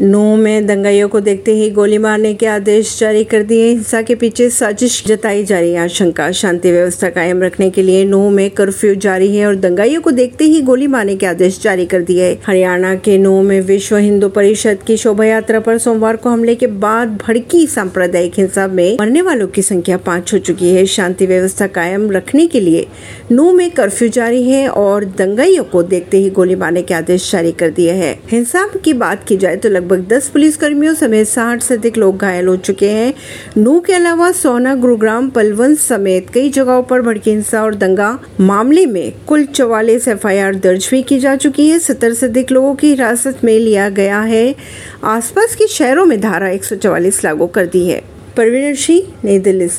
नूह में दंगाइयों को देखते ही गोली मारने के आदेश जारी कर दिए। हिंसा के पीछे साजिश जताई जा रही आशंका, शांति व्यवस्था कायम रखने के लिए नूह में कर्फ्यू जारी है और दंगाइयों को देखते ही गोली मारने के आदेश जारी कर दिए। हरियाणा के नूह में विश्व हिंदू परिषद की शोभा यात्रा पर सोमवार को हमले के बाद भड़की सांप्रदायिक हिंसा में मरने वालों की संख्या पाँच हो चुकी है। शांति व्यवस्था कायम रखने के लिए नूह में कर्फ्यू जारी है और दंगाइयों को देखते ही गोली मारने के आदेश जारी कर दिए है। हिंसा की बात की जाए तो लगभग लगभग 10 पुलिसकर्मियों समेत 60 से अधिक लोग घायल हो चुके हैं। नू के अलावा सोना, गुरुग्राम पलवन समेत कई जगहों पर भड़की हिंसा और दंगा। मामले में कुल चौवालीस एफ़ दर्ज भी की जा चुकी है। सत्तर से अधिक लोगों की हिरासत में लिया गया है। आसपास के शहरों में धारा एक सौ चौवालीस लागू कर दी है। परवीन सिंह, नई दिल्ली से।